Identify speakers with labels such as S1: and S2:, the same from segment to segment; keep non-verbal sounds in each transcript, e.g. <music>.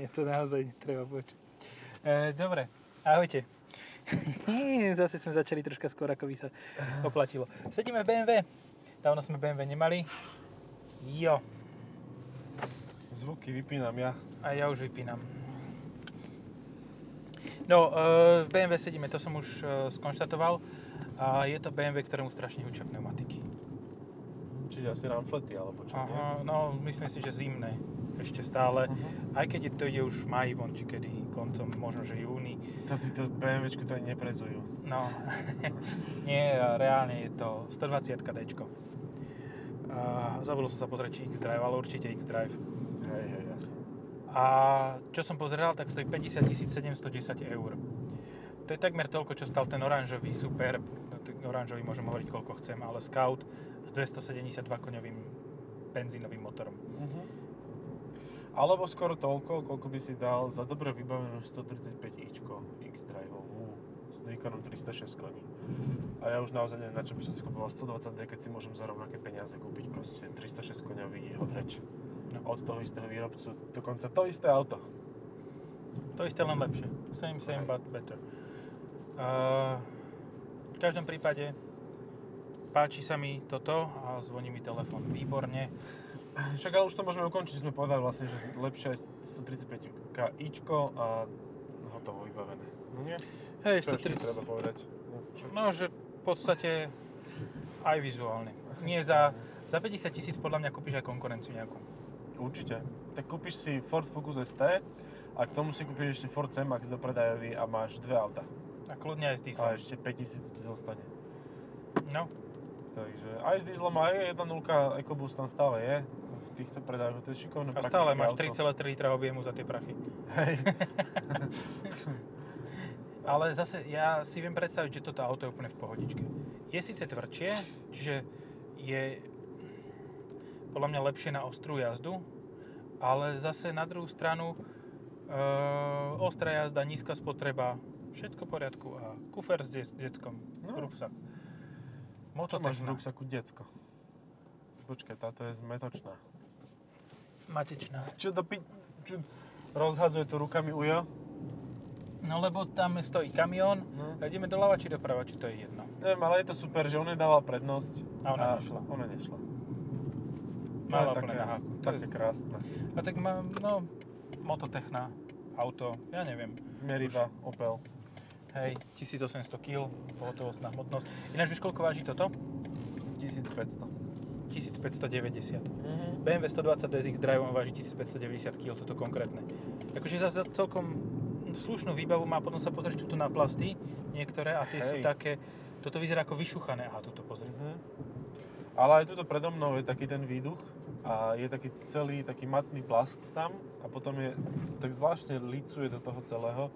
S1: Je to naozaj treba počuť. E, dobre, ahojte. <laughs> Zase sme začali troška skôr, ako by sa oplatilo. Sedíme v BMW. Dávno sme BMW nemali. Jo.
S2: Zvuky vypínam ja.
S1: A ja už vypínam. No, e, v BMW sedíme, to som už e, skonštatoval. A je to BMW, ktorému strašne hučia pneumatiky.
S2: Čiže asi ramflety, alebo čo
S1: Aha, no, myslím si, že zimné ešte stále.
S2: Uh-huh.
S1: Aj keď to ide už v maji von, či kedy, koncom, možno, že júni.
S2: To títo BMWčku to ani neprezujú.
S1: No, <laughs> nie, reálne je to 120 D. A zabudol som sa pozrieť, či X-Drive, ale určite X-Drive.
S2: Hej, hej, jasne.
S1: A čo som pozeral, tak stojí 50 710 eur. To je takmer toľko, čo stal ten oranžový Super, no, oranžový môžem hovoriť koľko chcem, ale Scout s 272 koňovým benzínovým motorom.
S2: Uh-huh. Alebo skoro toľko, koľko by si dal za dobre vybavenú 135ičko X-Driveovú s výkonom 306 koní. A ja už naozaj neviem, na čo by som si kúpoval 120D, keď si môžem za rovnaké peniaze kúpiť proste 306 koňový hodreč.
S1: No.
S2: Od toho istého výrobcu, dokonca to isté auto.
S1: To isté len lepšie. Same, same, but better. Uh, v každom prípade páči sa mi toto a zvoní mi telefón výborne.
S2: Však ale už to môžeme ukončiť, sme povedali vlastne, že lepšie je 135 ičko a hotovo vybavené. No nie?
S1: Hej,
S2: Čo ešte
S1: 130
S2: treba povedať? No,
S1: že v podstate aj vizuálne. Nie za, za 50 tisíc podľa mňa kúpiš aj konkurenciu nejakú.
S2: Určite. Tak kúpiš si Ford Focus ST a k tomu si kúpiš ešte Ford C-Max do predajový a máš dve auta.
S1: A kľudne aj s
S2: A
S1: dieslom.
S2: ešte 5000 ti zostane.
S1: No,
S2: Takže aj s dieslom aj 1.0 EcoBoost tam stále je. Týchto predajoch to je šikovné
S1: a stále máš
S2: praktické auto.
S1: 3,3 litra objemu za tie prachy.
S2: Hej. <laughs>
S1: Ale zase ja si viem predstaviť, že toto auto je úplne v pohodičke. Je síce tvrdšie, čiže je podľa mňa lepšie na ostrú jazdu, ale zase na druhú stranu e, ostrá jazda, nízka spotreba, všetko v poriadku a kufer s de- deckom,
S2: No.
S1: ruksak.
S2: Čo máš v
S1: Mototechna,
S2: ruksaku decko? Počkaj, táto je zmetočná.
S1: Matečná.
S2: Čo do pi... Čo... Rozhadzuje to rukami ujo?
S1: No lebo tam stojí kamión
S2: No.
S1: a ideme doľava či doprava, či to je jedno.
S2: Neviem, ale je to super, že on jej dával prednosť.
S1: A ona nešla.
S2: Ona nešla.
S1: Mala
S2: také,
S1: na háku. To je-
S2: krásne.
S1: A tak mám, no, mototechna, auto, ja neviem.
S2: Meriva, Opel.
S1: Hej, 1800 kg, pohotovostná hmotnosť. Ináč vieš, koľko váži toto?
S2: 1500.
S1: 1590.
S2: Mhm.
S1: BMW 120 DSX Drive váži 1590 kg, toto konkrétne. Akože za, za celkom slušnú výbavu má, potom sa pozrieš tu na plasty, niektoré, a tie sú
S2: Hej.
S1: také, toto vyzerá ako vyšuchané. Aha, tuto pozri.
S2: Mhm. Ale aj tuto predo mnou je taký ten výduch a je taký celý taký matný plast tam a potom je tak zvláštne licuje do toho celého,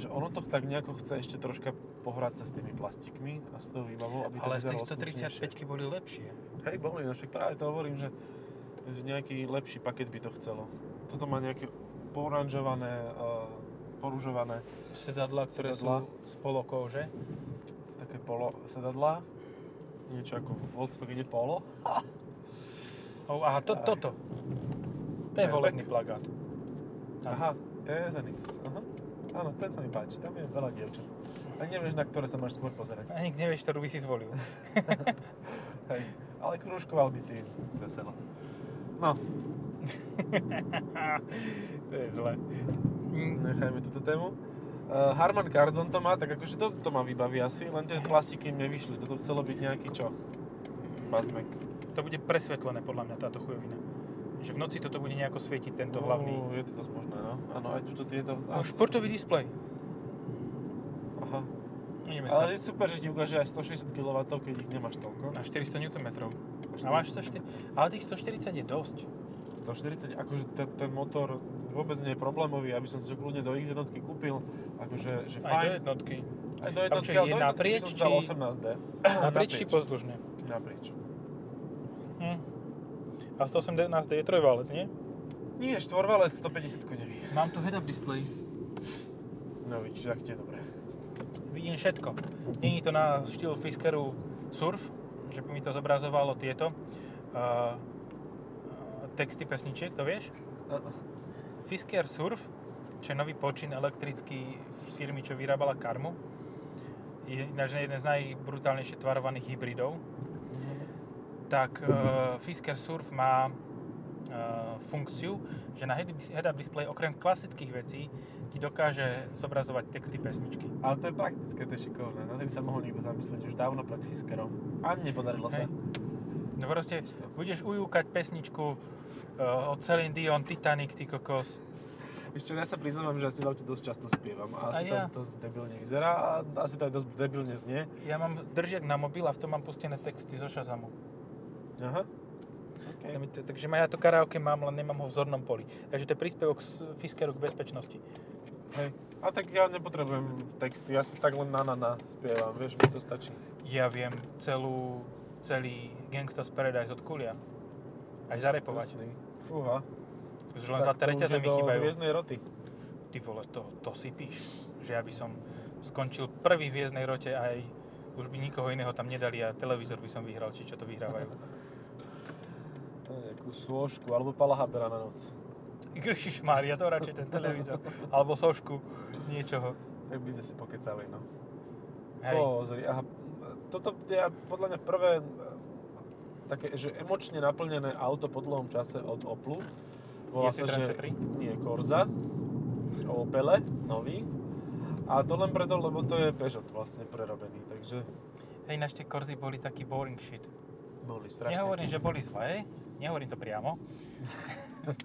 S2: že ono to tak nejako chce ešte troška pohrať sa s tými plastikmi a s tou výbavou, aby to
S1: Ale z
S2: slušnejšie.
S1: 135 boli lepšie.
S2: Hej, boli, no však práve to hovorím, že, že nejaký lepší paket by to chcelo. Toto má nejaké poranžované, uh, poružované,
S1: Sedadla, ktoré
S2: Sedadlá.
S1: sú z polokóže.
S2: také polo sedadlá. Niečo ako v Volkswagene Polo. <laughs>
S1: Oh, aha, to, toto. To je volebný plagát.
S2: Aha, to je Zenis. Aha. Áno, ten sa mi páči, tam je veľa dievčat. A nevieš, na ktoré sa máš skôr pozerať.
S1: Ani nevieš, ktorú by si zvolil. <laughs>
S2: Hej, ale krúžkoval by si veselo. No, <laughs>
S1: to je zle.
S2: Nechajme túto tému. Uh, Harman Kardon to má, tak akože dosť to má vybaví asi, len tie plastiky im nevyšli. Toto chcelo byť nejaký čo? Bazmek.
S1: To bude presvetlené podľa mňa táto chujovina. Že v noci toto bude nejako svietiť tento hlavný.
S2: Uh, je to dosť možné, no. Áno, aj tuto tieto...
S1: A športový displej.
S2: Aha.
S1: Ideme sa.
S2: Ale je super, že ti ukáže aj 160 kW, keď ich nemáš toľko.
S1: Na 400 Nm. A máš 140. Ale tých 140 je dosť.
S2: 140, akože ten, ten motor vôbec nie je problémový, aby som si ho kľudne do X jednotky kúpil, akože, že
S1: Aj do
S2: fajn.
S1: jednotky.
S2: Aj do jednotky,
S1: čo,
S2: ale
S1: je
S2: do jednotky
S1: naprieč,
S2: som
S1: či-
S2: 18D.
S1: Naprieč či pozdĺžne?
S2: Naprieč.
S1: A 118 je trojvalec, nie?
S2: Nie, štvorvalec 150 konevý.
S1: Mám tu head-up display.
S2: No vidíš, ak ti je dobré.
S1: Vidím všetko. Není to na štýl Fiskeru Surf, že by mi to zobrazovalo tieto uh, texty pesničiek, to vieš?
S2: Uh-uh.
S1: Fisker Surf čo je nový počin elektrický firmy, čo vyrábala Karmu. Ináč jeden z najbrutálnejšie tvarovaných hybridov. Tak uh, Fisker Surf má uh, funkciu, že na head- head-up display okrem klasických vecí ti dokáže zobrazovať texty pesničky.
S2: Ale to je praktické, to je šikovné. Na tým sa mohol niekto zamyslieť už dávno pred Fiskerom. A nepodarilo sa.
S1: Hej. No proste budeš ujúkať pesničku uh, od Celine Dion, Titanic, ty kokos.
S2: Ešte ja sa priznávam, že asi v aute dosť často spievam. A asi
S1: A ja.
S2: to dosť debilne vyzerá a asi to aj dosť debilne znie.
S1: Ja mám držiak na mobil a v tom mám pustené texty zo Shazamu.
S2: Aha. Okay.
S1: Takže ja to karaoke mám, len nemám ho v zornom poli. Takže to je príspevok z Fiskeru k bezpečnosti.
S2: Hej. A tak ja nepotrebujem texty, ja si tak len na na na spievam, vieš, mi to stačí.
S1: Ja viem celú, celý Gangsta's Paradise od Kulia. Aj zarepovať.
S2: Drsný. Fúha.
S1: Už len
S2: to už
S1: reťaze mi chýbajú.
S2: hviezdnej roty.
S1: Ty vole, to, to si píš. Že ja by som skončil prvý v hviezdnej rote aj už by nikoho iného tam nedali a televízor by som vyhral, či čo to vyhrávajú. <laughs>
S2: Nejakú sôžku, alebo Pala Habera na noc.
S1: Ježišmária, to radšej ten televízor. <laughs> Alebo sošku, niečoho.
S2: Tak by sme si pokecali, no.
S1: Hej.
S2: Pozri, aha, toto je podľa mňa prvé e, také, že emočne naplnené auto po dlhom čase od Oplu. Volá sa, že... Nie, Corsa. Opele, nový. A to len preto, lebo to je Peugeot vlastne prerobený, takže
S1: Hej, tie korzy boli taký boring shit.
S2: boli strašne.
S1: Nehovorím, že boli zlé, nehovorím to priamo, <laughs>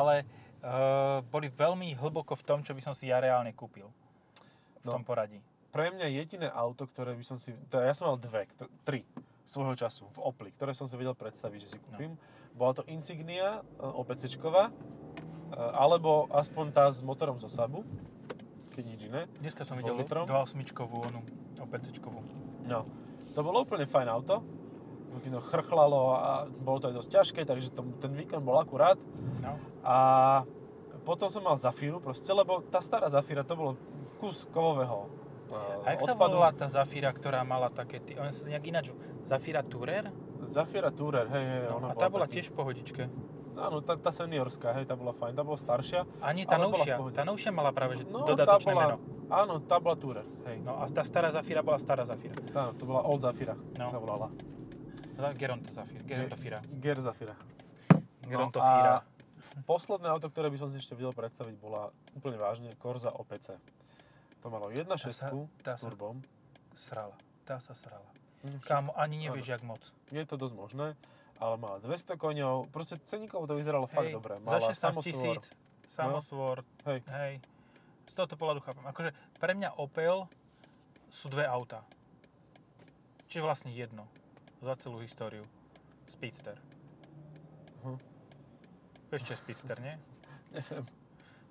S1: ale uh, boli veľmi hlboko v tom, čo by som si ja reálne kúpil. V
S2: No.
S1: tom poradí.
S2: Pre mňa jediné auto, ktoré by som si... Teda ja som mal dve, tri svojho času v Opli, ktoré som si vedel predstaviť, že si kúpim. Bola to Insignia e, OPCčková, e, alebo aspoň tá s motorom zo Sabu, keď nič iné.
S1: Dneska som videl
S2: Dvojlitrom?
S1: 2.8 onu, OPC-čkovú.
S2: No, to bolo úplne fajn auto. No, chrchlalo a bolo to aj dosť ťažké, takže to, ten výkon bol akurát.
S1: No.
S2: A potom som mal Zafiru proste, lebo tá stará Zafira to bolo kus kovového e,
S1: A jak sa
S2: odpadu.
S1: volala tá Zafira, ktorá mala také, ty, on sa nejak ináč, Zafira Tourer?
S2: Zafira Tourer, hej, hej,
S1: No,
S2: ona
S1: a tá bola
S2: taký-
S1: tiež v pohodičke.
S2: Áno, tá, tá seniorská, hej, tá bola fajn, tá bola staršia.
S1: Ani tá novšia, tá novšia mala práve že
S2: No,
S1: dodatočné
S2: tá bola,
S1: meno.
S2: Áno, tá bola Tourer, hej.
S1: No a tá stará Zafira bola stará Zafira.
S2: Áno, to bola Old Zafira,
S1: No.
S2: sa volala.
S1: Geronto Zafira, Geronto Fira.
S2: Ger Zafira.
S1: Geronto
S2: No a. Posledné auto, ktoré by som si ešte vedel predstaviť, bola úplne vážne Corsa OPC. To malo 1.6
S1: sa- tá
S2: s turbom.
S1: Srala. Tá sa srala.
S2: Však
S1: Kámo, ani nevieš, jak moc.
S2: Je to dosť možné, ale mala 200 koňov, proste ceníkovo to vyzeralo fakt
S1: Hej,
S2: dobre.
S1: za
S2: Mala
S1: 16
S2: samosvor.
S1: tisíc, samosvor,
S2: Hej.
S1: hej. Z tohoto pohľadu chápem. Akože pre mňa Opel sú dve auta. Čiže vlastne jedno. Za celú históriu. Speedster.
S2: Hm.
S1: Vieš, čo je Speedster, nie? <laughs>
S2: Neviem.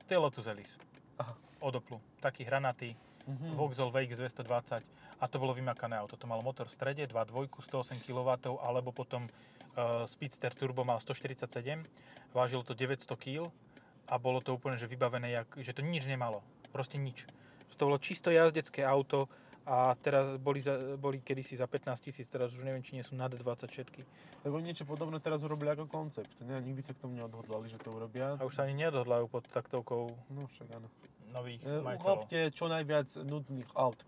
S1: To je Lotus Elise.
S2: Aha.
S1: Od Oplu. Taký hranatý.
S2: Mhm.
S1: Vauxhall VX 220 a to bolo vymakané auto. To malo motor v strede, 2.2, 108 kW, alebo potom uh, Speedster Turbo mal 147, vážilo to 900 kg a bolo to úplne že vybavené, jak, že to nič nemalo. Proste nič. To bolo čisto jazdecké auto a teraz boli, za, boli kedysi za 15 tisíc, teraz už neviem, či nie sú nad 20 všetky.
S2: Tak oni niečo podobné teraz urobili ako koncept. Ne, nikdy sa k tomu neodhodlali, že to urobia.
S1: A už sa ani neodhodlajú pod taktovkou
S2: No však áno.
S1: nových
S2: E,
S1: majiteľov.
S2: uchopte čo najviac nudných aut,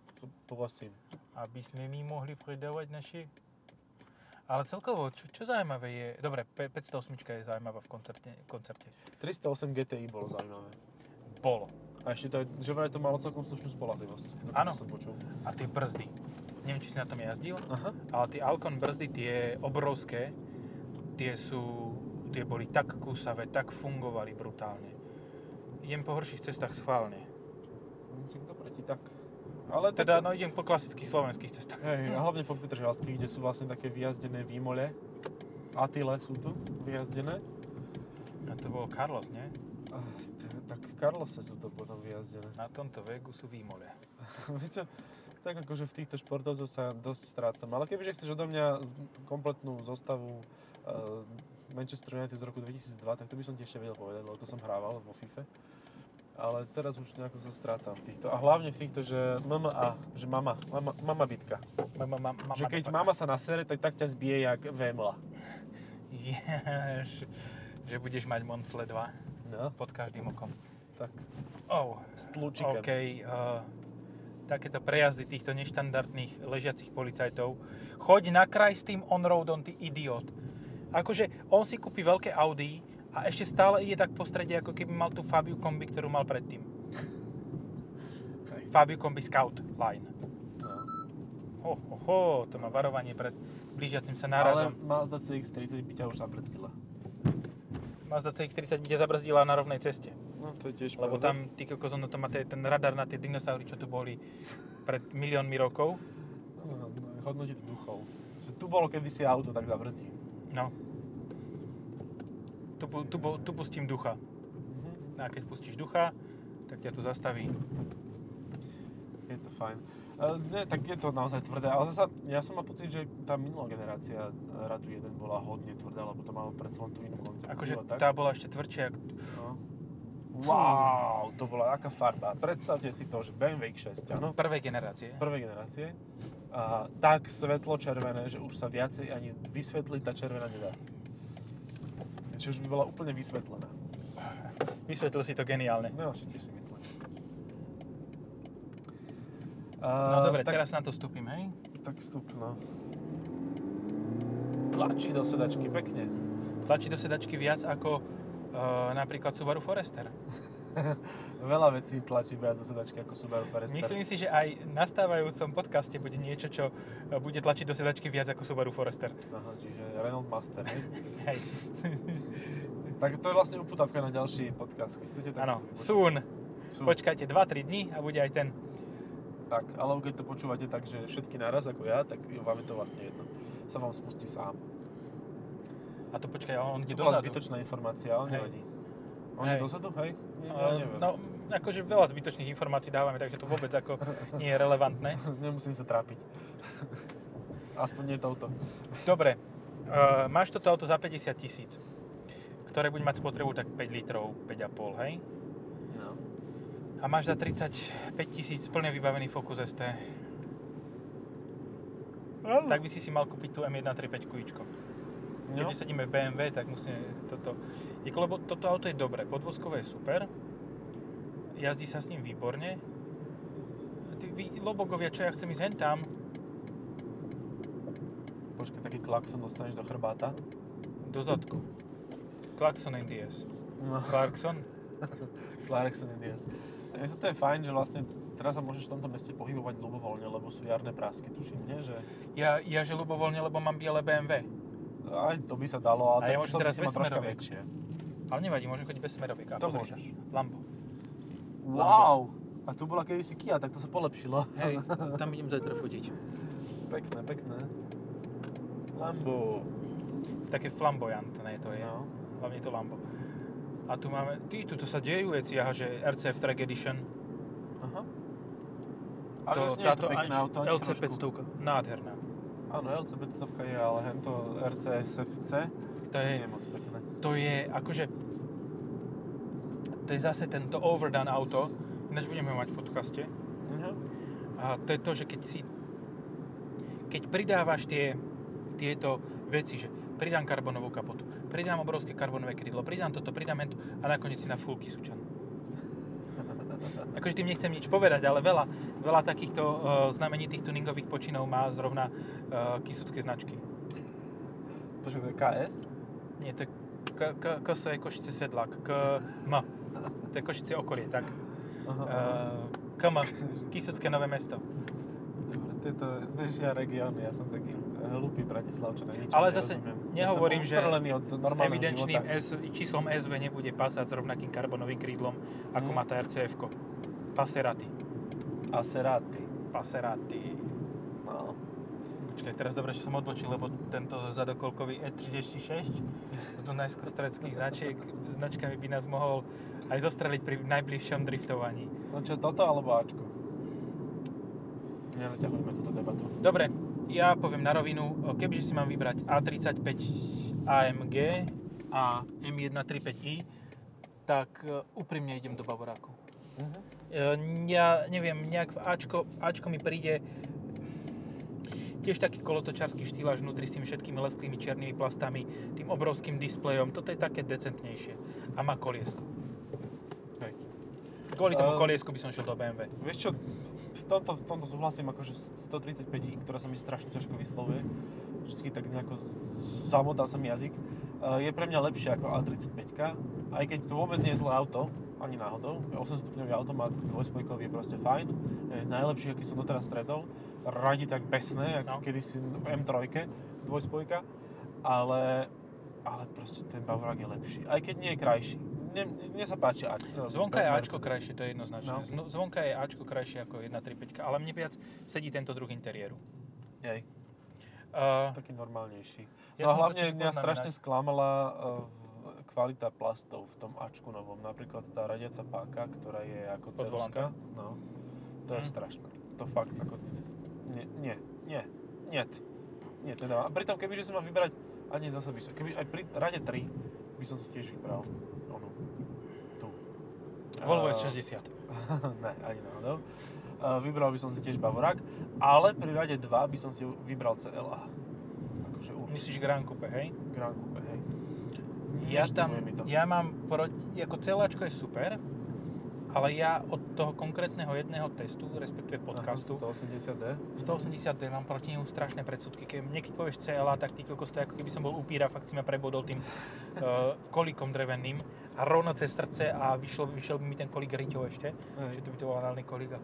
S2: prosím.
S1: aby sme my mohli pridávať naši... Ale celkovo, čo, čo zaujímavé je... Dobre, P- 508 je zaujímavá v koncerte. koncerte.
S2: 308 GTI bolo zaujímavé.
S1: Bolo.
S2: A ešte to, že vraj to malo celkom slušnú spolahlivosť.
S1: Áno.
S2: Som počul.
S1: A tie brzdy. Neviem, či si na tom jazdil,
S2: Aha.
S1: ale tie Alcon brzdy, tie obrovské, tie sú... Tie boli tak kúsavé, tak fungovali brutálne. Idem po horších cestách schválne.
S2: Dobre ti tak. Ale
S1: Teda,
S2: tak,
S1: no idem po klasických slovenských cestách.
S2: hej, a hlavne po Petržalských, kde sú vlastne také vyjazdené výmole. Atile sú tu vyjazdené.
S1: A to bol Carlos, nie?
S2: Tak v Karlose sú to potom vyjazdené.
S1: Na tomto vegu sú výmole. <laughs>
S2: Viete, tak akože v týchto športovcoch sa dosť strácam. Ale kebyže chceš odo mňa kompletnú zostavu uh, Manchester United z roku 2002, tak to by som ti ešte vedel povedať, lebo to som hrával vo FIFA. Ale teraz už nejako sa strácam v týchto. A hlavne v týchto, že MMA, že mama, mama, mama bitka.
S1: Mama, mama, mama,
S2: že keď mama sa nasere, tak tak ťa zbije jak VMLA. <laughs>
S1: Jež, že budeš mať Monsle 2
S2: No,
S1: pod každým okom.
S2: Tak,
S1: Oh,
S2: s tlučikem.
S1: OK. Uh, takéto prejazdy týchto neštandardných ležiacich policajtov. Choď na kraj s tým on-roadom, ty idiot. Akože on si kúpi veľké Audi a ešte stále ide tak po strede, ako keby mal tú Fabiu kombi, ktorú mal predtým.
S2: Hej.
S1: Fabiu kombi Scout Line.
S2: No.
S1: Ho, ho, ho, to má varovanie pred blížiacim sa
S2: Ale
S1: nárazom.
S2: Mazda CX-30 by ťa už zabrzdila.
S1: Mazda CX-30 by ťa zabrzdila na rovnej ceste.
S2: No to je tiež
S1: Lebo
S2: pravda.
S1: tam, ty kokos, ono to má te- ten radar na tie dinosaury, čo tu boli pred miliónmi rokov.
S2: No, no, hodnotiť duchov. Že tu bolo kedysi auto, tak zabrzdí.
S1: No. Tu, tu, tu pustím ducha.
S2: Mhm.
S1: A keď pustíš ducha, tak ťa to zastaví.
S2: Je to fajn. Nie, tak je to naozaj tvrdé, ale zasa ja som mal pocit, že tá minulá generácia eh, Radu 1 bola hodne tvrdá, lebo to malo predsa len tú inú koncepciu.
S1: Akože
S2: tak.
S1: tá bola ešte tvrdšia. jak-
S2: No. Wow, to bola aká farba. Predstavte si to, že BMW X6, áno,
S1: Prvej generácie.
S2: prvej generácie, a tak svetlo červené, že už sa viacej ani vysvetliť tá červená nedá. Čiže už by bola úplne vysvetlená.
S1: Vysvetlil si to geniálne.
S2: No, si myslím.
S1: No dobre,
S2: tak,
S1: teraz na to stúpim, hej?
S2: Tak vstup, no. Tlačí do sedačky, pekne.
S1: Tlačí do sedačky viac ako uh, napríklad Subaru Forester. <laughs>
S2: Veľa vecí tlačí viac do sedačky ako Subaru Forester.
S1: Myslím si, že aj v nastávajúcom podcaste bude niečo, čo eh, bude tlačiť do sedačky viac ako Subaru Forester.
S2: Aha, čiže Renault Master, hej? <laughs>
S1: Hej, <laughs>
S2: tak to je vlastne uputavka na ďalší podcast. Chcete, tak
S1: áno, soon.
S2: Sú.
S1: Počkajte 2-3 dní a bude aj ten.
S2: Tak, ale keď to počúvate tak, že všetky naraz ako ja, tak vám je to vlastne jedno. Sa vám spustí sám.
S1: A to počkaj, on ide
S2: To
S1: dozadu.
S2: zbytočná informácia, ale nevadí. On
S1: Hej.
S2: je dozadu, hej? Nie, ja neviem.
S1: no, akože veľa zbytočných informácií dávame, takže to vôbec ako <laughs> nie je relevantné.
S2: Nemusím sa trápiť. Aspoň nie touto.
S1: Dobre, uh, máš toto auto za 50 tisíc, ktoré bude mať spotrebu tak 5 litrov, 5,5, hej?
S2: No.
S1: A máš za 35 tisíc plne vybavený Focus ST. Tak by si si mal kúpiť tú M135 kujíčko.
S2: No.
S1: Keďže sedíme v BMW, tak musíme toto... Lebo toto auto je dobré, podvozkové je super, jazdí sa s ním výborne. Tí vy, lobogovia, čo ja chcem ísť hen tam,
S2: Počkaj, taký klakson dostaneš do chrbáta.
S1: do zadku. Klaxon NDS.
S2: No.
S1: Clarkson? <laughs>
S2: Clarkson NDS. Ja to je fajn, že vlastne teraz sa môžeš v tomto meste pohybovať ľubovoľne, lebo sú jarné prásky, tuším, nie? Že
S1: Ja, ja že ľubovoľne, lebo mám biele BMW.
S2: aj to by sa dalo, ale
S1: A ja môžem teraz bez smeroviek. Ale nevadí, môžem chodiť bez smeroviek.
S2: To
S1: pozri sa.
S2: môžeš.
S1: Lambo.
S2: Wow! A tu bola kedysi Kia, tak to sa polepšilo.
S1: Hej, <laughs> tam idem zajtra fotiť.
S2: pekné, pekné. Lambo.
S1: Také flamboyantné to je.
S2: No.
S1: Hlavne to Lambo. A tu máme, ty, tu sa dejú veci, aha, že RCF Track Edition.
S2: Aha. Ale
S1: To,
S2: už nie je
S1: táto
S2: to pekné auto,
S1: LC
S2: trošku.
S1: 500, nádherná.
S2: Áno, LC 500 je, ale hento RCSFC
S1: To je,
S2: je moc pekné.
S1: to je akože, to je zase tento overdone auto, ináč budeme mať v podcaste.
S2: Mhm.
S1: A to je to, že keď si, keď pridávaš tie, tieto veci, že pridám karbonovú kapotu, pridám obrovské karbonové krydlo, pridám toto, pridám hento a nakoniec si na full kysučan. Akože tým nechcem nič povedať, ale veľa, veľa takýchto uh, znamenitých tuningových počinov má zrovna uh, kysucké značky.
S2: Počkaj, to je KS?
S1: Nie, to je K, K, KS je Košice Sedlak, K, M. To je Košice okolie, tak.
S2: Aha.
S1: Uh, KM, Kisucké nové mesto.
S2: Dobre, tieto bežia regióny, ja som taký hlupý Bratislavčan,
S1: Ale zase
S2: nerozumiem.
S1: nehovorím, že
S2: od
S1: S evidenčným
S2: života.
S1: S, číslom SV nebude pasať s rovnakým karbonovým krídlom, ako
S2: Mm.
S1: má tá RCF. Passerati.
S2: Aserati.
S1: Passerati.
S2: No.
S1: Počkaj, teraz dobre, že som odbočil, lebo tento zadokolkový E36 z dunajsko-streckých značiek, značkami by nás mohol aj zostreliť pri najbližšom driftovaní.
S2: no čo, toto alebo Ačko? Nenaťahujme túto debatu.
S1: Dobre, ja poviem na rovinu, kebyže si mám vybrať A35 AMG a M135i, tak e, úprimne idem do Bavoráku. E, Ja neviem, nejak v Ačko, Ačko mi príde tiež taký kolotočarský štýl až vnútri s tými všetkými lesklými čiernymi plastami, tým obrovským displejom. Toto je také decentnejšie. A má koliesko.
S2: Hej.
S1: Kvôli tomu
S2: Ehm,
S1: koliesku by som šiel do BMW.
S2: Vieš čo, tomto, v tomto súhlasím, akože 135i, ktorá sa mi strašne ťažko vyslovuje, vždycky tak nejako zamotá sa mi jazyk, eh, je pre mňa lepšie ako A35, aj keď to vôbec nie je zlé auto, ani náhodou. 8 stupňový automat dvojspojkový je proste fajn, je z najlepších, aký som doteraz stretol. Radi tak besné, ako
S1: No.
S2: kedysi v M3 dvojspojka, ale, ale proste ten Bavorák je lepší, aj keď nie je krajší. Mne, mne sa páči A.
S1: Zvonka je Ačko krajšie, to je jednoznačné.
S2: No.
S1: No. Zvonka je Ačko krajšie ako 1.3.5, ale mne viac sedí tento druh interiéru.
S2: Hej.
S1: Uh,
S2: taký normálnejší.
S1: Ja
S2: no hlavne mňa strašne sklamala uh, kvalita plastov v tom Ačku novom. Napríklad tá radiaca páka, ktorá je ako ceruska. No, to je
S1: Hm.
S2: strašné. To fakt ako... Nie, nie, nie, nie. Nie, teda. A pritom, kebyže som mal vybrať, a nie zase by som, keby aj pri rade 3 by som si tiež vybral.
S1: Volvo
S2: A-
S1: S60. <laughs>
S2: ne, ani náhodou. Uh, vybral by som si tiež Bavorák, ale pri rade 2 by som si vybral CLA. Akože určite.
S1: Myslíš Grand Coupe, hej?
S2: Grand Coupe, hej.
S1: Ja tam, ja mám proti, ako celáčko je super, ale ja od toho konkrétneho jedného testu, respektíve podcastu,
S2: Aha, 180D.
S1: 180D mám proti nemu strašné predsudky. Keď mne keď povieš CLA, tak ty kokos, to je ako keby som bol upíra, fakt si ma prebodol tým <laughs> uh, kolíkom dreveným a rovno cez srdce a vyšiel, vyšiel by mi ten kolík riťou ešte.
S2: Hej.
S1: Čiže to by to bol análny kolík. <laughs>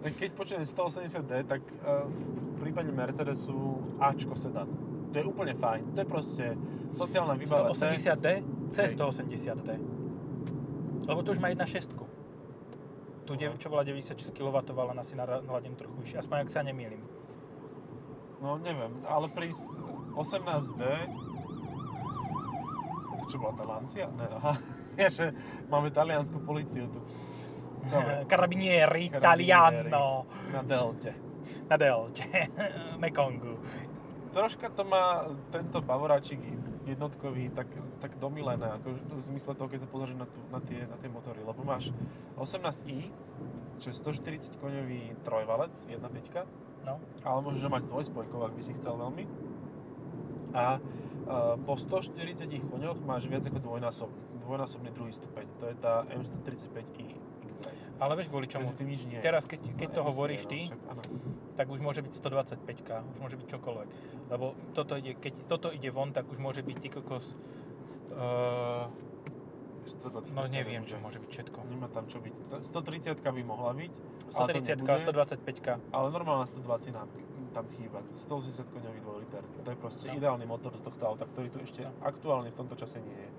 S2: Keď počujem 180D, tak uh, v prípade Mercedesu Ačko sedan. To je úplne fajn. To je proste sociálna výbava. C.
S1: 180D,
S2: Hej.
S1: C180D. Lebo to už má 1.6. Tu, dev- čo bola 96 kW, ale asi naladenú trochu vyššie. Aspoň ak sa nemýlim.
S2: No neviem, ale pri s- 18D... Čo bola tá Lancia? Ne, aha. <laughs> Ja, že máme taliansku policiu tu. Dobre. <laughs>
S1: Carabinieri,
S2: Carabinieri.
S1: Italiano,
S2: Na Delte.
S1: na Delte, <laughs> Mekongu.
S2: Troška to má tento Bavoráčik jednotkový tak, tak domilené, ako v zmysle toho, keď sa pozrieš na, tú, na, tie, na tie motory, lebo máš 18i, čo je 140 koňový trojvalec, 1.5,
S1: No.
S2: ale môžeš mať s dvojspojkou, ak by si chcel veľmi. A po 140 koňoch máš viac ako dvojnásobný, dvojnásobný druhý stupeň. To je tá M135i X-Drive.
S1: Ale vieš kvôli čomu?
S2: Tým nič nie.
S1: Teraz, keď, keď
S2: No,
S1: to hovoríš
S2: no,
S1: ty,
S2: však áno.
S1: tak už môže byť 125 už môže byť čokoľvek. Lebo toto ide, keď toto ide von, tak už môže byť ty kokos... Uh,
S2: 125
S1: no neviem, čo môže byť všetko.
S2: Nemá tam čo byť. Tá 130 by mohla byť, ale to
S1: 130
S2: nebude.
S1: 125
S2: ale normálna 120 nám tam chýba. 180 koňový 2 liter. To je proste
S1: No.
S2: ideálny motor do tohto auta, ktorý tu ešte
S1: No.
S2: aktuálne v tomto čase nie je.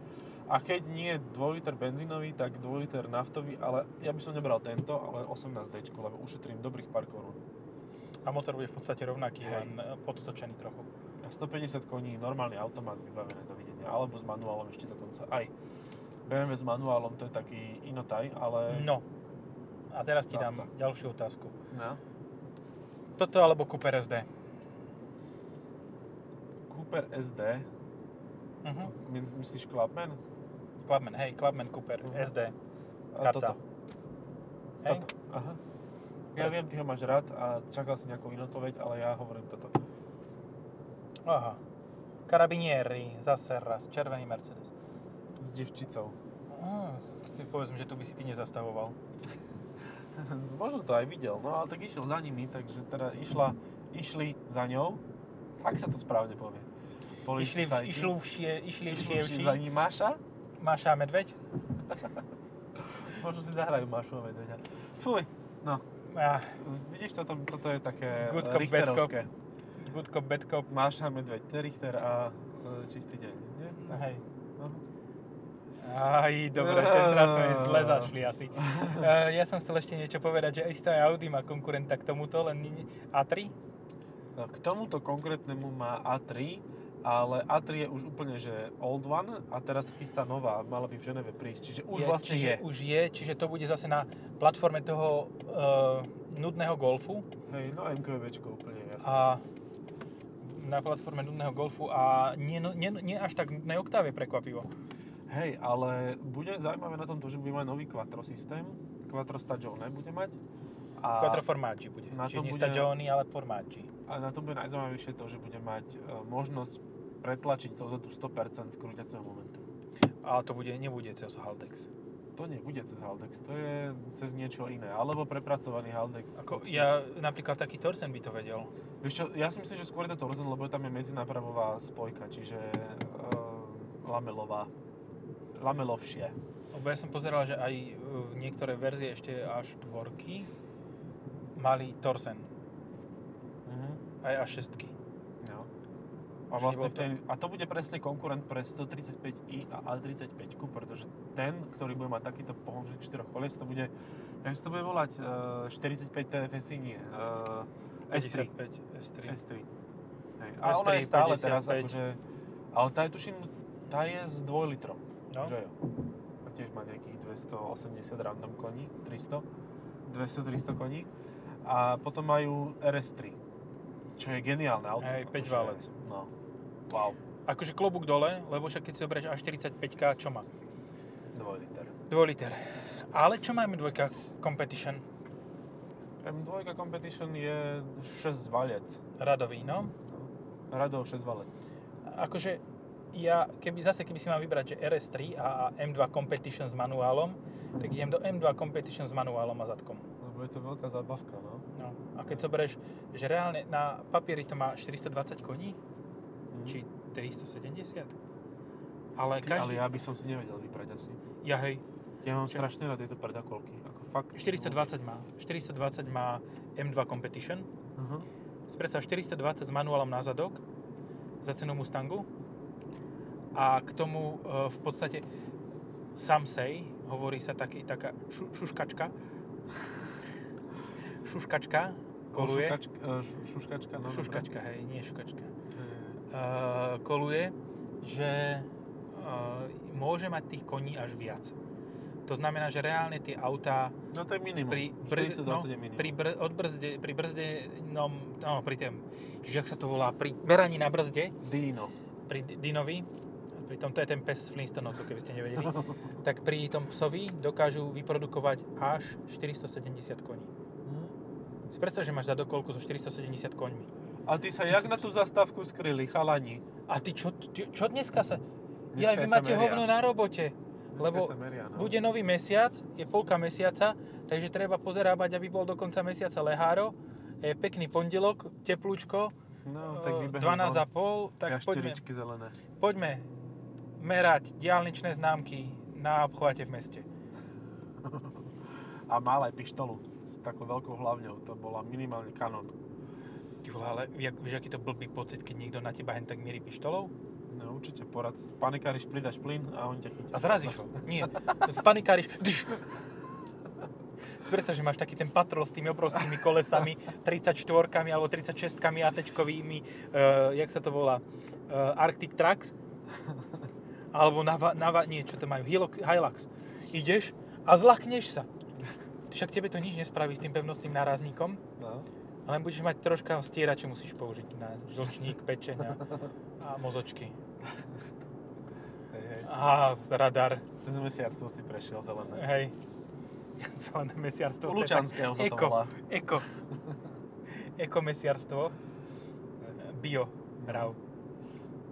S2: A keď nie 2 liter benzínový, tak 2 liter naftový, ale ja by som nebral tento, ale 18D, lebo ušetrím dobrých pár korún.
S1: A motor bude v podstate rovnaký,
S2: Hej.
S1: len eh, podtočený trochu.
S2: A 150 koní, normálny automat vybavené, dovidenia. Alebo s manuálom ešte dokonca aj. BMW s manuálom to je taký inotaj, ale...
S1: No. A teraz ti
S2: Dá
S1: dám
S2: sa.
S1: ďalšiu otázku.
S2: no.
S1: Toto alebo Cooper SD?
S2: Cooper SD,
S1: Uh-huh.
S2: my, myslíš Clubman?
S1: Clubman, hej, Clubman Cooper
S2: Mhm.
S1: SD.
S2: A
S1: Karta.
S2: toto.
S1: Hej?
S2: Toto. Aha. Ja viem, ty ho máš rád a čakal si nejakú inú odpoveď, ale ja hovorím toto.
S1: Aha. Carabinieri, zase raz, červený Mercedes.
S2: S devčicou.
S1: Ah, povedzme, že tu by si ty nezastavoval. <laughs>
S2: Možno to aj videl, no ale tak išiel za nimi, takže teda išla, išli za ňou, ak sa to správne povie.
S1: Išli, v, išli, všie, išli,
S2: Išli
S1: všievši,
S2: za ním Máša,
S1: Máša a Medveď. <laughs>
S2: možno si zahrajú Mášu a Medveďa. Fuj, no,
S1: Ah,
S2: vidíš, toto, toto je také
S1: Good
S2: eh,
S1: cop, bad
S2: Richterovské.
S1: good cop, bad cop.
S2: Máša, Medveď, Richter a e, čistý deň, nie? Tak,
S1: Hej.
S2: no.
S1: Aj, dobre, teraz sme zle zašli asi. Uh, ja som chcel ešte niečo povedať, že isté aj Audi má konkurenta k tomuto, len nie- A3?
S2: K tomuto konkrétnemu má A3, ale A3 je už úplne, že old one a teraz chystá nová, mala by v Ženeve prísť, čiže už vlastne
S1: čiže
S2: je.
S1: Už je, čiže to bude zase na platforme toho uh, nudného Golfu
S2: Hej, no MKVčko úplne jasné.
S1: a na platforme nudného Golfu a nie, no- nie, nie až tak nudnej oktáve prekvapivo.
S2: Hej, ale bude zaujímavé na tom to, že bude mať nový Quattro systém, Quattro Stagione bude mať. A,
S1: Quattro Formaggi bude.
S2: na
S1: Čiže nie
S2: bude-
S1: Stagioni, ale Formaggi.
S2: a na tom bude najzaujímavejšie to, že bude mať e, možnosť pretlačiť dozadu 100% krúťaceho momentu.
S1: Ale to bude, nebude cez Haldex.
S2: To to nebude cez Haldex, to je cez niečo iné. Alebo prepracovaný Haldex.
S1: Ako, ja napríklad taký Torsen by to vedel.
S2: Vieš čo, ja si myslím, že skôr je to Torsen, lebo tam je medzinápravová spojka, čiže uh, lamelová. Lamelovšie.
S1: Lebo ja som pozeral, že aj e, niektoré verzie ešte až dvorky mali Torsen.
S2: Mhm.
S1: Aj až šestky.
S2: No. A, vlastne v tej, a to bude presne konkurent pre 135i a A35, pretože ten, ktorý bude mať takýto pohonček 4 kolies, to bude, jak sa to bude volať, uh, 45 TFSI nie, uh, S3.
S1: 55, S3.
S2: S3. Hej. A ona
S1: S3,
S2: je stále
S1: 55.
S2: teraz akože, ale tá je tuším, tá je s 2 litrom,
S1: No.
S2: že jo. A tiež má nejakých 280 random koní, 300, 200-300 koní. A potom majú RS3, čo je geniálne auto.
S1: Hej,
S2: akože-
S1: 5 válec.
S2: No. Wow.
S1: Akože klobúk dole, lebo však keď si zoberieš A45, čo má?
S2: 2 liter.
S1: 2 liter. Ale čo máme dvojka Competition?
S2: M2 Competition je 6 valec.
S1: Radový, no.
S2: Radov 6 valec.
S1: Akože ja, keby, zase keby si mal vybrať, že RS3 a M2 Competition s manuálom, tak idem do M2 Competition s manuálom a zadkom.
S2: Lebo je to veľká zábavka, no.
S1: No. A keď zoberieš, že reálne na papieri to má 420 koní,
S2: Mhm.
S1: či 370. Ale
S2: Ty,
S1: každý...
S2: ale ja by som si nevedel vybrať asi.
S1: Ja hej,
S2: Ja mám
S1: Čo?
S2: strašne rád tieto predakolky. Ako fakt.
S1: 420 má. 420 má M2 Competition.
S2: Uh-huh.
S1: Predstav 420 s manuálom na zadok za cenu Mustangu. A k tomu e, v podstate Samsei, hovorí sa taký, taká šu, šuškačka. Šuškačka koluje.
S2: Šukačka, uh, šuškačka, no.
S1: Šuškačka, hej, nie šukačka. Uh, koluje, že uh, môže mať tých koní až viac. To znamená, že reálne tie autá
S2: No to je minimum.
S1: pri,
S2: 420
S1: no,
S2: minimum.
S1: pri, br, odbrzde, pri brzde, no, no, pri tém, čiže jak sa to volá, pri beraní na brzde,
S2: Dino.
S1: pri D- Dinovi, pri tom, to je ten pes Flintstonovcov, keby ste nevedeli, tak pri tom psovi dokážu vyprodukovať až 470 koní.
S2: Hm?
S1: Si predstav, že máš za dokolku so 470 koňmi.
S2: A ty sa jak na tú zastávku skryli, chalani?
S1: A ty čo, ty, čo dneska sa...
S2: Dneska
S1: ja, vy máte
S2: meria.
S1: hovno na robote.
S2: Dneska
S1: Lebo
S2: sa meria, no.
S1: Bude nový mesiac, je polka mesiaca, takže treba pozerábať, aby bol do konca mesiaca leháro. Je pekný pondelok, teplúčko,
S2: No, tak
S1: e,
S2: vybehol
S1: 12,5, tak poďme,
S2: Jašteričky zelené.
S1: poďme merať diálničné známky na obchvate v meste.
S2: A mal aj pištolu s takou veľkou hlavňou. To bola minimálne kanon.
S1: Ty vole, ale jak, vieš, aký to blbý pocit, keď niekto na teba hen tak mierí pištolou?
S2: No určite porad. Panikáriš, pridaš plyn a on ťa chytí.
S1: A zrazíš ho. Nie, to spanikáriš. Predstav, že máš taký ten patrol s tými obrovskými kolesami, 34 alebo 36 AT-čkovými, uh, jak sa to volá, uh, Arctic Trax, alebo Nava, Nava, nie, čo to majú, Hilux. Ideš a zlakneš sa. Však tebe to nič nespraví s tým pevnostným nárazníkom,
S2: No.
S1: ale budeš mať troška stierače musíš použiť na žlčník, pečeň a, mozočky.
S2: Hej, hej.
S1: A radar.
S2: Ten mesiarstvo si prešiel zelené.
S1: Hej. Zelené mesiarstvo.
S2: U Lučanského sa to
S1: eko,
S2: volá.
S1: Eko. Eko mesiarstvo. Bio. Mrav.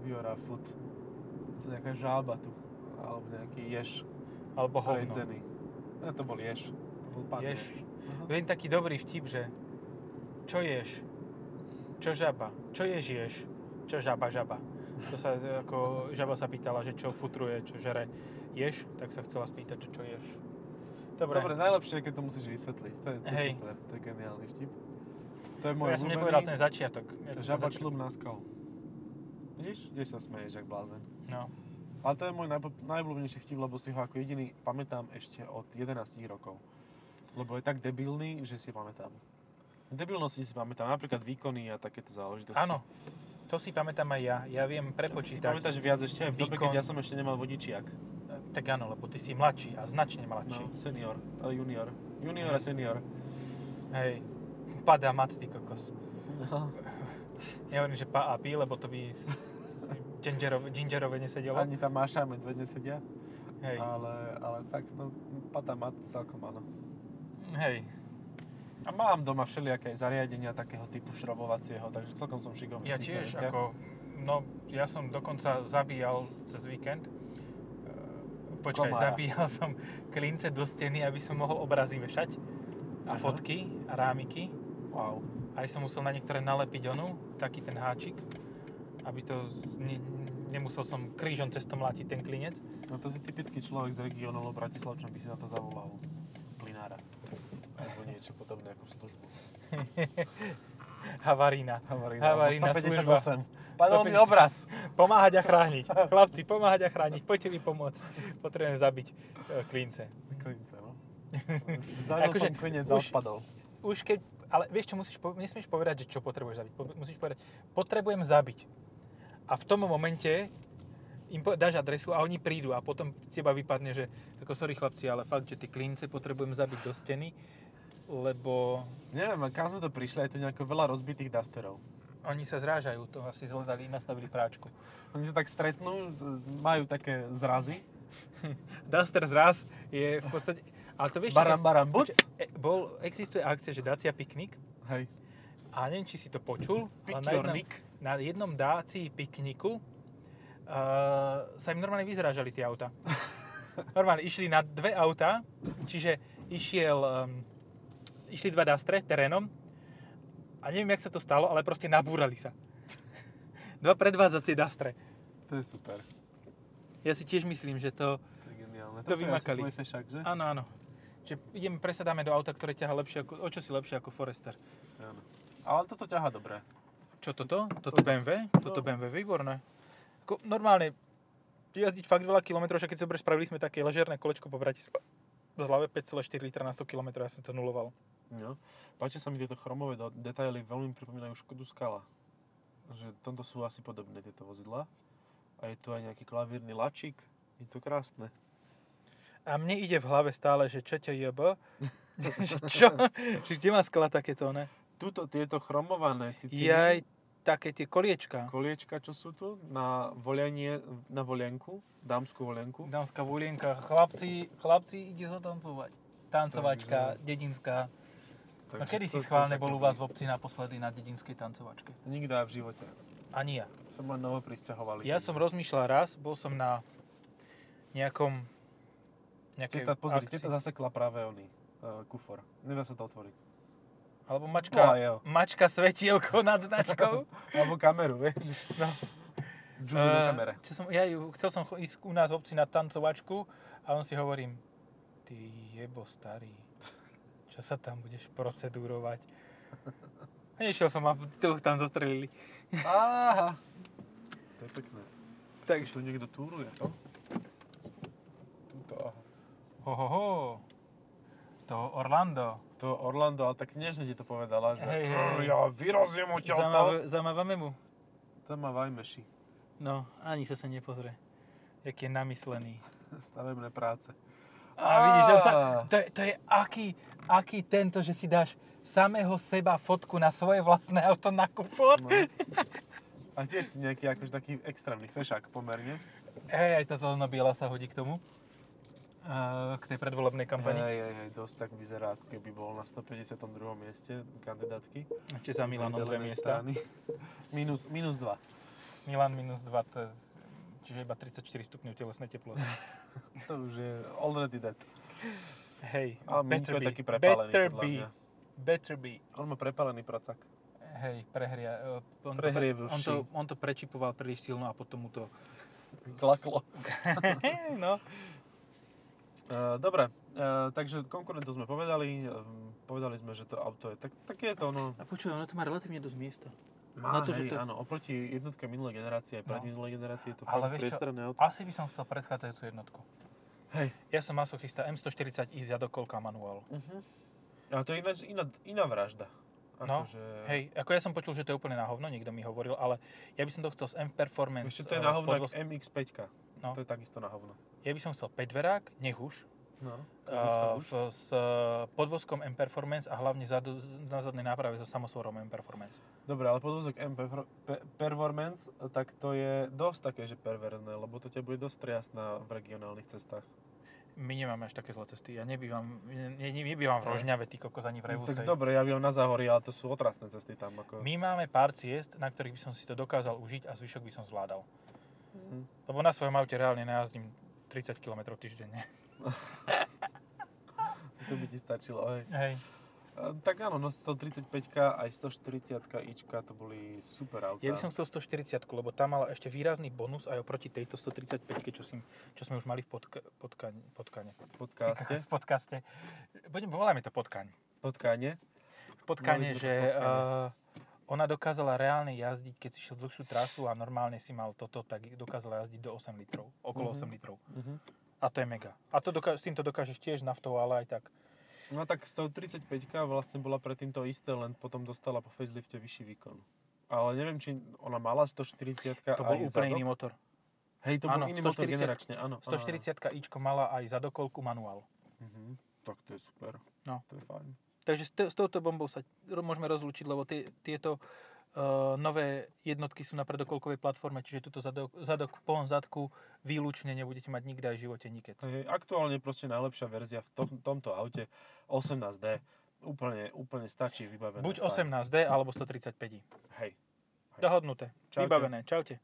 S2: Biora food. To nejaká žába tu. Alebo nejaký ješ
S1: Alebo hovno.
S2: predzený. No to bol ješ. To bol pán
S1: Ješ.
S2: ješ. Aha.
S1: Viem taký dobrý vtip, že čo ješ? Čo žaba? Čo ješ ješ? Čo žaba žaba? To sa e, ako žaba sa pýtala, že čo futruje, čo žere. Ješ? Tak sa chcela spýtať, že čo ješ. Dobre.
S2: Dobre, najlepšie je, keď to musíš vysvetliť. To je, to je
S1: Hej.
S2: super. To je geniálny vtip. To je môj
S1: ja som nepovedal ten začiatok. Ja
S2: Žaba člub na skalu. Vidíš? Kde sa smeješ, jak blázen.
S1: No.
S2: Ale to je môj najpo- najobľúbenejší vtip, lebo si ho ako jediný pamätám ešte od 11 rokov. Lebo je tak debilný, že si pamätám. Debilnosti si pamätám, napríklad výkony a takéto záležitosti.
S1: Áno. To si pamätám aj ja. Ja viem
S2: Si
S1: prepočítať.
S2: pamätáš viac ešte aj v dobe, keď ja som ešte nemal vodičiak.
S1: Tak áno, lebo ty si mladší a značne mladší.
S2: No, senior, ale junior. Junior a senior.
S1: Hej, padá mat, ty kokos.
S2: No.
S1: Nehovorím, že pa a pi, lebo to by gingerové, gingerové nesedelo.
S2: Ani tam Máša a medveď nesedia.
S1: Hej,
S2: Ale, ale tak, no, pata mat celkom áno.
S1: hej.
S2: A mám doma všelijaké zariadenia takého typu šrobovacieho, takže celkom som šikovný
S1: Ja tiež,
S2: veciach.
S1: ako, no, ja som dokonca zabíjal cez víkend. E, Počkaj,
S2: Komára.
S1: zabíjal som klince do steny, aby som mohol obrazy vešať. A
S2: Aha.
S1: fotky, a rámiky.
S2: Wow.
S1: Aj som musel na niektoré nalepiť onu, taký ten háčik, aby to ne, nemusel som krížom cestom mlátiť ten klinec.
S2: No to si typický človek z regiónu, lebo Bratislavčan by si na to zavolal plinára. Alebo niečo podobné ako službu. <laughs>
S1: Havarína.
S2: Havarína.
S1: Havarína
S2: 158. Padol mi
S1: 158.
S2: obraz.
S1: Pomáhať a chrániť. Chlapci, pomáhať a chrániť. Poďte mi pomôcť. Potrebujem zabiť e, klince.
S2: Klince, no. <laughs> Zadil
S1: Akože
S2: som klinec
S1: už-
S2: odpadol.
S1: Už keď, ale vieš čo, musíš, nesmieš povedať, že čo potrebuješ zabiť. Musíš povedať, potrebujem zabiť. A v tom momente im dáš adresu a oni prídu a potom teba vypadne, že ako sorry chlapci, ale fakt, že tie klince potrebujem zabiť do steny, lebo
S2: Neviem, kam sme to prišli, je tu nejako veľa rozbitých dusterov.
S1: oni sa zrážajú, to asi zhľadali, nastavili práčku.
S2: Oni sa tak stretnú, majú také zrazy. <laughs>
S1: Duster zraz je v podstate... Ale to vieš,
S2: Baram, baram.
S1: Počkaj, e, Bol, existuje akcia, že Dacia Piknik
S2: Hej.
S1: a neviem, či si to počul, ale na jednom, Daci pikniku uh, sa im normálne vyzrážali tie auta. <laughs> normálne išli na dve auta, čiže išiel, um, išli dva Dastre terénom a neviem, jak sa to stalo, ale proste nabúrali sa. <laughs> Dva predvádzacie Dastre.
S2: To je super.
S1: Ja si tiež myslím, že to...
S2: To je geniálne.
S1: To
S2: Toto je
S1: vymakali.
S2: fešák, že?
S1: Áno, áno. Že ideme, presadáme do auta, ktoré ťaha lepšie ako, o čo si lepšie ako Forester.
S2: Áno. Ale toto ťaha dobre.
S1: Čo toto? Toto BMW? Toto BMW, výborné. Ako, normálne, jazdiť fakt veľa kilometrov, však keď dobre spravili sme také ležerné kolečko po Bratislave. Do zlave 5,4 litra na 100 km, ja som to nuloval.
S2: No. Páčia sa mi tieto chromové detaily, veľmi pripomínajú Škodu Skala. Že tomto sú asi podobné tieto vozidla. A je tu aj nejaký klavírny lačík. Je to krásne.
S1: A mne ide v hlave stále, že čo jeb? <laughs> že čo? že kde má skla takéto, ne?
S2: Tuto tieto chromované ciciny,
S1: Jaj, také tie koliečka.
S2: koliečka, čo sú tu, na volianie, na volienku, dámskú volienku.
S1: Dámska volienka. Chlapci, chlapci, ide zatancovať. Tancovačka, dedinská. No
S2: Takže
S1: kedy si
S2: to- je
S1: schválne bol u vás v obci naposledy na dedinskej tancovačke?
S2: Nikdy aj v živote.
S1: Ani ja.
S2: Som len novo pristahovali.
S1: Ja som rozmýšľal raz, bol som na nejakom nejakej
S2: Teta, pozri,
S1: akcii.
S2: teta zasekla práve oný uh, kufor. Nedá sa to otvoriť.
S1: Alebo
S2: No,
S1: mačka,
S2: aj jo.
S1: mačka svetielko nad značkou. <laughs>
S2: Alebo kameru, vieš?
S1: No.
S2: Na kamere.
S1: čo som, ja chcel som ísť u nás v obci na tancovačku a on si hovorím, ty jebo starý, čo sa tam budeš procedúrovať? A nešiel som a tu tam zastrelili. <laughs>
S2: Aha. To je pekné.
S1: Takže,
S2: Tu niekto túruje, to? Tuto, aha.
S1: ho, ho, ho. To Orlando.
S2: To Orlando, ale tak nežne ti to povedala, že
S1: Hej, hej.
S2: ja vyrazím odtiaľto.
S1: Zamav- Zamávame mu.
S2: To má vajmeši.
S1: No, ani sa sa nepozrie. Jak je namyslený. <laughs>
S2: Stavebné práce.
S1: A vidíš, že sa, to, je, to je aký, aký tento, že si dáš samého seba fotku na svoje vlastné auto na kufor.
S2: No. <laughs> A tiež si nejaký akože taký extrémny fešák pomerne.
S1: Hej, aj tá zeleno-biela sa hodí k tomu. K tej predvolebnej kampani.
S2: Hej, hej, hej, dosť tak vyzerá, ako keby bol na 152. mieste kandidátky.
S1: Ešte za Milanom dve miesta.
S2: strany. <laughs> minus, minus 2.
S1: Milan minus 2, to je, čiže iba 34 stupňov telesnej teploty. <laughs>
S2: To už je already dead.
S1: Hej,
S2: A
S1: better be,
S2: taký prepálený,
S1: better be,
S2: mňa.
S1: better be.
S2: On má prepálený pracak.
S1: Hej, prehria. On to,
S2: Prehrievavší.
S1: on, to, on to prečipoval príliš silno a potom mu to...
S2: Klaklo. <laughs>
S1: no.
S2: Uh, dobre, uh, takže konkurentov sme povedali. Um, povedali sme, že to auto je tak, také je to ono.
S1: A počuj, ono to má relatívne dosť miesta.
S2: Má,
S1: Na to, že
S2: hej,
S1: to-
S2: áno, oproti jednotke minulej generácie aj
S1: No.
S2: pred minulej generácie je to
S1: Ale vieš čo,
S2: auto.
S1: Asi by som chcel predchádzajúcu jednotku.
S2: Hej.
S1: Ja som masochista M140 i jadokolka manuál.
S2: Uh-huh. Ale to je ináč iná, iná vražda.
S1: No,
S2: Akože,
S1: Hej, ako ja som počul, že to je úplne na hovno, niekto mi hovoril, ale ja by som to chcel s M Performance.
S2: Ešte to je na hovno
S1: podvoz-
S2: jak MX-5.
S1: No.
S2: To je takisto na hovno.
S1: Ja by som chcel 5 dverák, nech už,
S2: No.
S1: uh, v, s eh, podvozkom M Performance a hlavne zadu, na zadnej náprave so samosvorom M Performance.
S2: Dobre, ale podvozok M Perfor- Pe- Performance, tak to je dosť také, že perverzné, lebo to ťa bude dosť triasť v regionálnych cestách.
S1: My nemáme až také zlé cesty. Ja nebývam, ne, ne, nebývam v Rožňave, ty kokos ani v
S2: No, tak
S1: Revúcej.
S2: dobre, ja bývam na Záhorí, ale to sú otrasné cesty tam. Ako...
S1: My máme pár ciest, na ktorých by som si to dokázal užiť a zvyšok by som zvládal.
S2: Mhm.
S1: Lebo na svojom aute reálne najazdím 30 km týždenne. <laughs>
S2: To by ti stačilo, hej.
S1: Hej.
S2: Tak áno, no 135 aj 140 ička to boli super auta.
S1: Ja by som chcel 140, lebo tá mala ešte výrazný bonus aj oproti tejto 135, čo, si, čo sme už mali v podka, podka, potkane.
S2: v podcaste. <laughs>
S1: V podcaste. Budem, voláme to potkaň.
S2: Sme to
S1: že
S2: v Potkane.
S1: uh, ona dokázala reálne jazdiť, keď si šiel dlhšiu trasu a normálne si mal toto, tak dokázala jazdiť do 8 litrov. Okolo
S2: Mhm.
S1: 8 litrov.
S2: Mhm.
S1: A to je mega. A to doká- s tým to dokážeš tiež naftou, ale aj tak.
S2: No tak 135 vlastne bola predtým to isté, len potom dostala po facelifte vyšší výkon. Ale neviem, či ona mala 140
S1: To bol úplne
S2: zadok.
S1: iný motor.
S2: Hej, to bol
S1: Áno,
S2: iný motor
S1: 140
S2: generačne, áno. áno, áno.
S1: 140 ičko mala aj zadokolku manuál.
S2: Mhm. Tak to je super.
S1: No.
S2: To je fajn.
S1: Takže s, t- s touto bombou sa môžeme rozlúčiť, lebo tie, tieto uh, nové jednotky sú na predokolkovej platforme, čiže túto zadok, zadok, pohon zadku výlučne nebudete mať nikdy aj v živote nikec.
S2: Hej, aktuálne proste najlepšia verzia v tom, tomto aute 18D. Úplne, úplne stačí vybavené.
S1: Buď
S2: fajn.
S1: 18D alebo 135i.
S2: Hej.
S1: Dohodnuté.
S2: Čaute.
S1: Vybavené. Čaute.